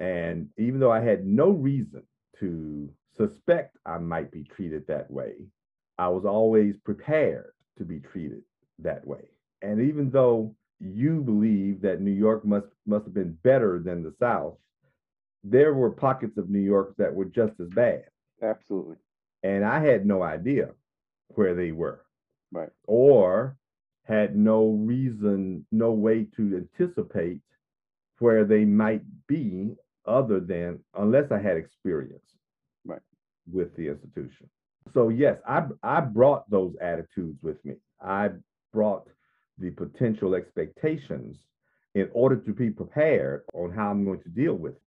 And even though I had no reason to suspect I might be treated that way, I was always prepared to be treated that way. And even though you believe that New York must must have been better than the South, there were pockets of New York that were just as bad. Absolutely. And I had no idea where they were. Right. Or had no reason, no way to anticipate where they might be other than unless I had experience right. with the institution. So yes, I I brought those attitudes with me. I brought the potential expectations in order to be prepared on how I'm going to deal with it.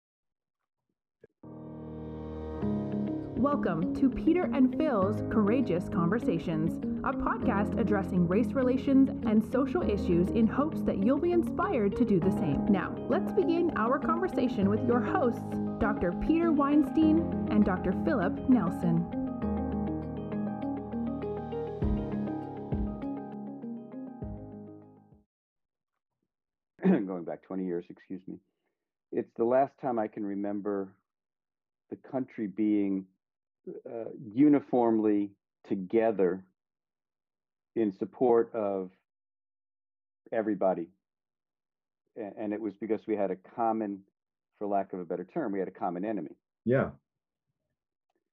Welcome to Peter and Phil's Courageous Conversations, a podcast addressing race relations and social issues in hopes that you'll be inspired to do the same. Now, let's begin our conversation with your hosts, Dr. Peter Weinstein and Dr. Philip Nelson. Going back 20 years, excuse me. It's the last time I can remember the country being uh, uniformly together in support of everybody. And it was because we had a common, for lack of a better term, we had a common enemy. Yeah.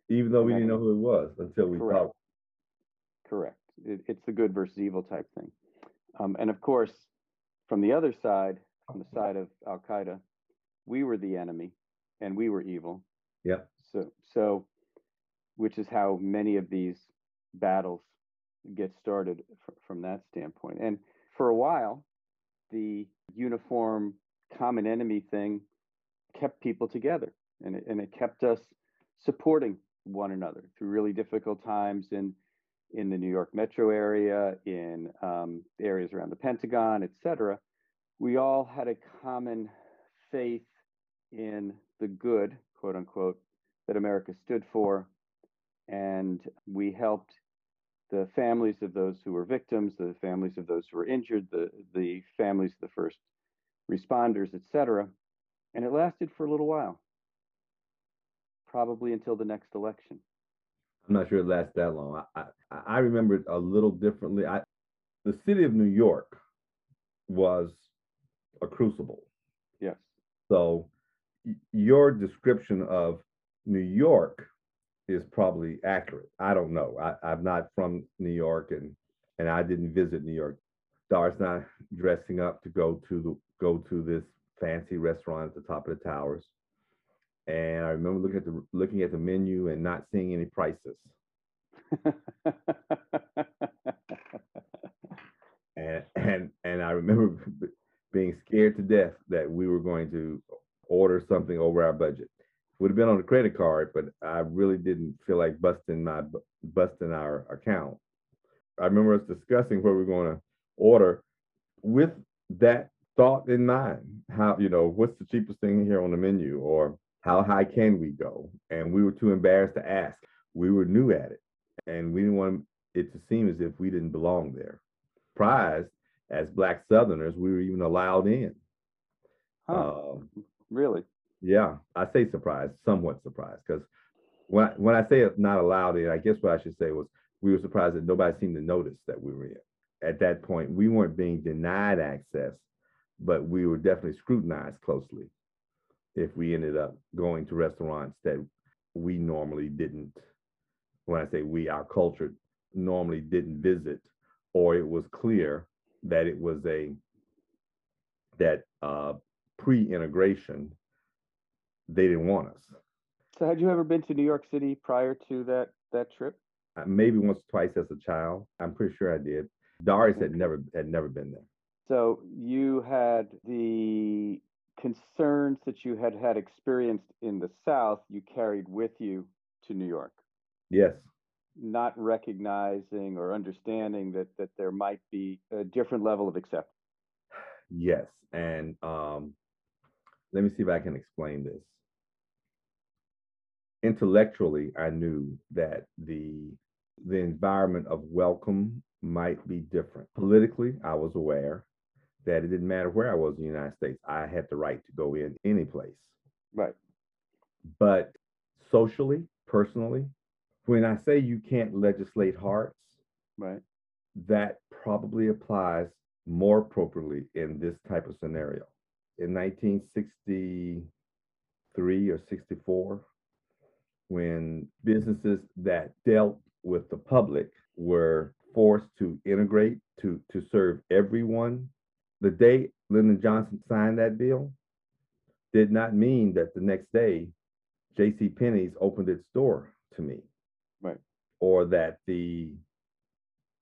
Even though we didn't know who it was until we Correct. talked. Correct. It, it's the good versus evil type thing. Um, and of course, from the other side, on the side of Al Qaeda, we were the enemy and we were evil. Yeah. So, so, which is how many of these battles get started fr- from that standpoint. And for a while, the uniform common enemy thing kept people together, and it, and it kept us supporting one another through really difficult times in in the New York metro area, in um, areas around the Pentagon, et cetera. We all had a common faith in the good, quote unquote, that America stood for. And we helped the families of those who were victims, the families of those who were injured, the, the families of the first responders, etc. And it lasted for a little while, probably until the next election. I'm not sure it lasts that long. I, I, I remember it a little differently. I, the city of New York was a crucible. Yes. So your description of New York is probably accurate. I don't know. I, I'm not from New York and and I didn't visit New York. Doris not dressing up to go to the go to this fancy restaurant at the top of the towers. And I remember looking at the looking at the menu and not seeing any prices. And and and I remember being scared to death that we were going to order something over our budget. Would have been on a credit card, but I really didn't feel like busting my busting our account. I remember us discussing what we were going to order with that thought in mind. How you know what's the cheapest thing here on the menu, or how high can we go? And we were too embarrassed to ask. We were new at it, and we didn't want it to seem as if we didn't belong there. Surprised as Black Southerners, we were even allowed in. Huh, Um, really? Yeah, I say surprised, somewhat surprised, because when I, when I say it's not allowed in, I guess what I should say was we were surprised that nobody seemed to notice that we were in. At that point, we weren't being denied access, but we were definitely scrutinized closely if we ended up going to restaurants that we normally didn't. When I say we, our culture normally didn't visit, or it was clear that it was a that uh, pre-integration they didn't want us. So, had you ever been to New York City prior to that that trip? Uh, Maybe once or twice as a child. I'm pretty sure I did. Doris had never had never been there. So, you had the concerns that you had had experienced in the South, you carried with you to New York, Yes, not recognizing or understanding that that there might be a different level of acceptance. yes, and um, let me see if I can explain this. Intellectually, I knew that the the environment of welcome might be different. Politically, I was aware that it didn't matter where I was in the United States. I had the right to go in any place. Right. But socially, personally, when I say you can't legislate hearts, Right. that probably applies more appropriately in this type of scenario. In 1963 or 64, when businesses that dealt with the public were forced to integrate to, to serve everyone, the day Lyndon Johnson signed that bill did not mean that the next day J.C. Penney's opened its door to me. Right. Or that the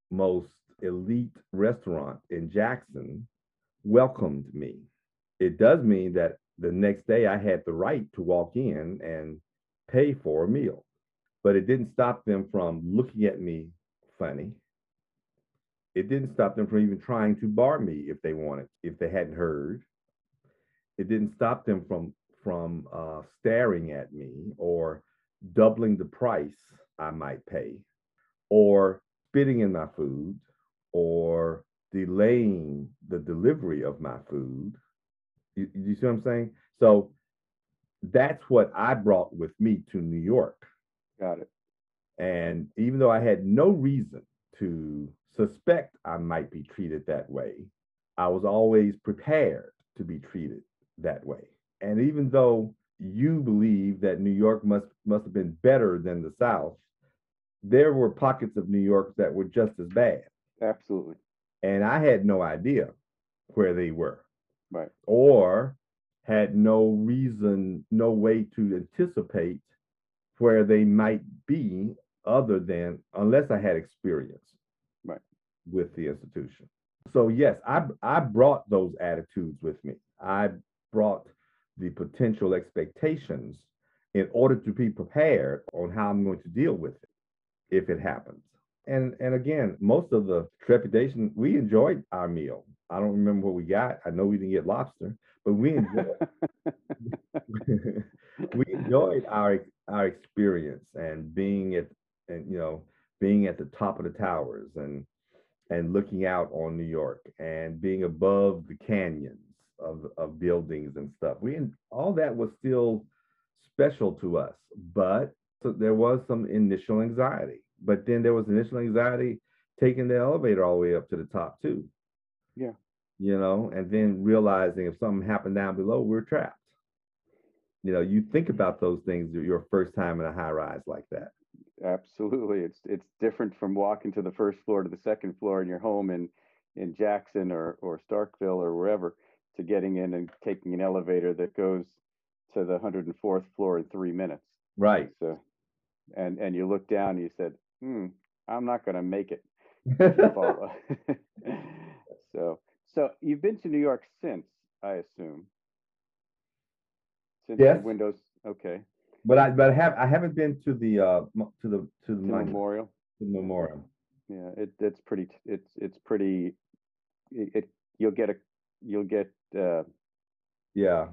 most elite restaurant in Jackson welcomed me. It does mean that the next day I had the right to walk in and pay for a meal, but it didn't stop them from looking at me funny. It didn't stop them from even trying to bar me if they wanted, if they hadn't heard. It didn't stop them from from uh, staring at me or doubling the price I might pay, or spitting in my food, or delaying the delivery of my food. You, you see what I'm saying? So that's what I brought with me to New York. Got it. And even though I had no reason to suspect I might be treated that way, I was always prepared to be treated that way. And even though you believe that New York must must have been better than the South, there were pockets of New York that were just as bad. Absolutely. And I had no idea where they were. Right. Or had no reason, no way to anticipate where they might be other than unless I had experience right. with the institution. So yes, I I brought those attitudes with me. I brought the potential expectations in order to be prepared on how I'm going to deal with it if it happens. And and again, most of the trepidation, we enjoyed our meal. I don't remember what we got. I know we didn't get lobster, but we enjoyed we enjoyed our our experience and being at and you know being at the top of the towers and and looking out on New York and being above the canyons of of buildings and stuff. We all that was still special to us, but so there was some initial anxiety. But then there was initial anxiety taking the elevator all the way up to the top too. Yeah. You know, and then realizing if something happened down below, we're trapped. You know, you think mm-hmm. about those things your first time in a high rise like that. Absolutely. It's it's different from walking to the first floor to the second floor in your home in in Jackson or or Starkville or wherever to getting in and taking an elevator that goes to the 104th floor in 3 minutes. Right. So and and you look down and you said, "Hmm, I'm not going to make it." so so you've been to New York since, I assume. Since yes. Windows okay. But I but I have I haven't been to the uh to the to the to memorial. The memorial. Yeah, it it's pretty it's it's pretty it, it you'll get a you'll get uh yeah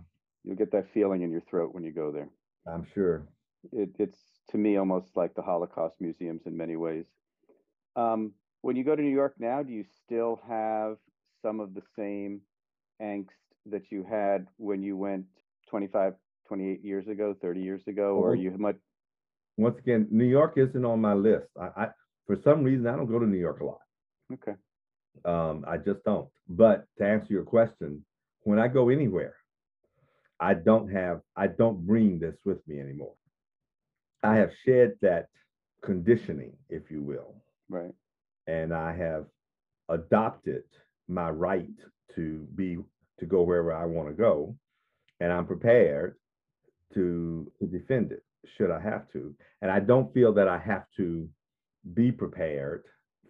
you'll get that feeling in your throat when you go there. I'm sure. It, it's to me almost like the Holocaust museums in many ways. Um, when you go to New York now, do you still have some of the same angst that you had when you went 25, 28 years ago, 30 years ago, or you much? Once again, New York isn't on my list. I, I for some reason I don't go to New York a lot. Okay. Um, I just don't. But to answer your question, when I go anywhere, I don't have I don't bring this with me anymore. I have shed that conditioning, if you will. Right. And I have adopted my right to be to go wherever I want to go. And I'm prepared to, to defend it should I have to. And I don't feel that I have to be prepared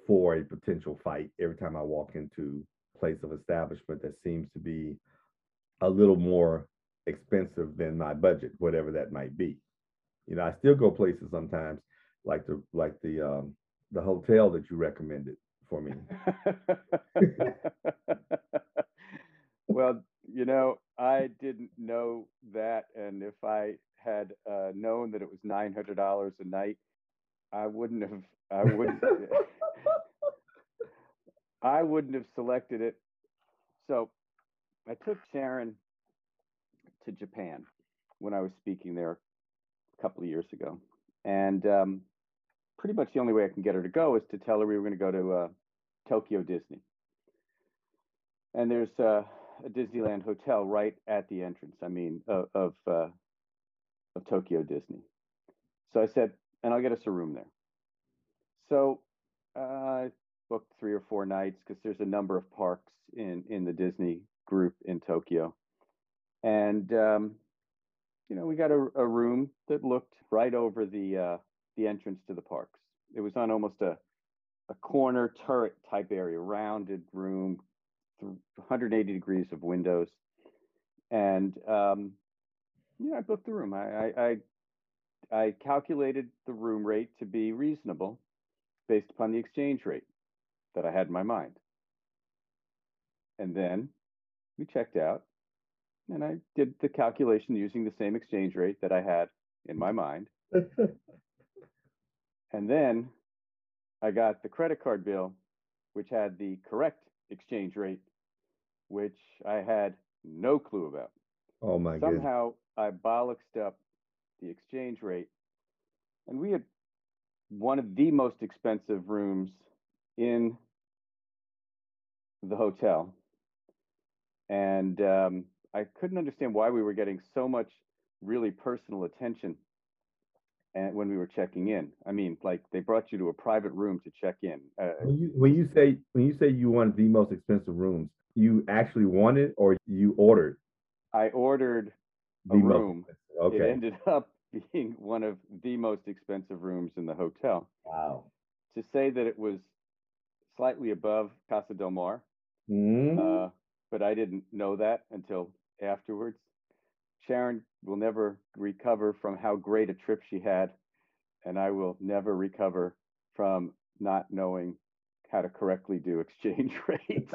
for a potential fight every time I walk into a place of establishment that seems to be a little more expensive than my budget, whatever that might be. You know, I still go places sometimes, like the like the um, the hotel that you recommended for me. well, you know, I didn't know that, and if I had uh, known that it was nine hundred dollars a night, I wouldn't have. I wouldn't. I wouldn't have selected it. So, I took Sharon to Japan when I was speaking there couple of years ago. And um, pretty much the only way I can get her to go is to tell her we were going to go to uh, Tokyo Disney. And there's uh, a Disneyland hotel right at the entrance. I mean, of of, uh, of Tokyo Disney. So I said, and I'll get us a room there. So uh, I booked three or four nights because there's a number of parks in in the Disney group in Tokyo, and um, you know we got a, a, room that looked right over the uh, the entrance to the parks. It was on almost a a corner turret type area, rounded room, 180 degrees of windows, and um, you know I booked the room. I I I calculated the room rate to be reasonable based upon the exchange rate that I had in my mind. And then we checked out and I did the calculation using the same exchange rate that I had in my mind. and then I got the credit card bill, which had the correct exchange rate, which I had no clue about. Oh my god. Somehow I bollocksed up the exchange rate. And we had one of the most expensive rooms in the hotel. And um, I couldn't understand why we were getting so much really personal attention and when we were checking in. I mean, like they brought you to a private room to check in. Uh, when, you, when you say when you say you wanted the most expensive rooms, you actually wanted or you ordered? I ordered a the room. Okay. It ended up being one of the most expensive rooms in the hotel. Wow. To say that it was slightly above Casa del Mar, mm. uh, but I didn't know that until afterwards. Sharon will never recover from how great a trip she had, and I will never recover from not knowing how to correctly do exchange rates.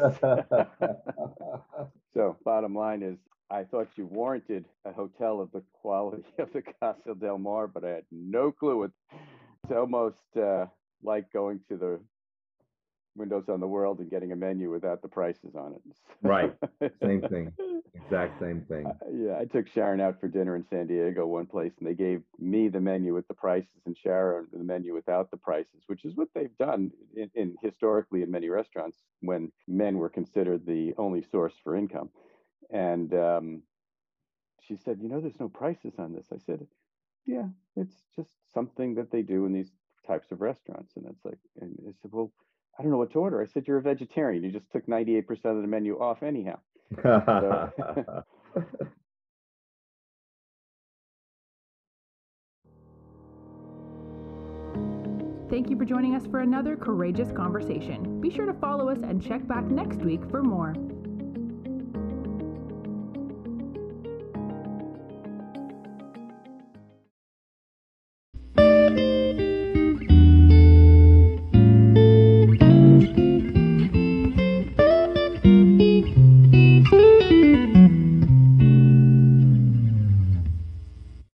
so, bottom line is, I thought you warranted a hotel of the quality of the Casa del Mar, but I had no clue. It's almost uh, like going to the Windows on the World and getting a menu without the prices on it. right. Same thing. Exact same thing. Uh, yeah, I took Sharon out for dinner in San Diego, one place, and they gave me the menu with the prices and Sharon the menu without the prices, which is what they've done in, in historically in many restaurants when men were considered the only source for income. And um, she said, "You know, there's no prices on this." I said, "Yeah, it's just something that they do in these types of restaurants." And it's like, and I said, "Well." I don't know what to order. I said, You're a vegetarian. You just took 98% of the menu off anyhow. So, Thank you for joining us for another courageous conversation. Be sure to follow us and check back next week for more.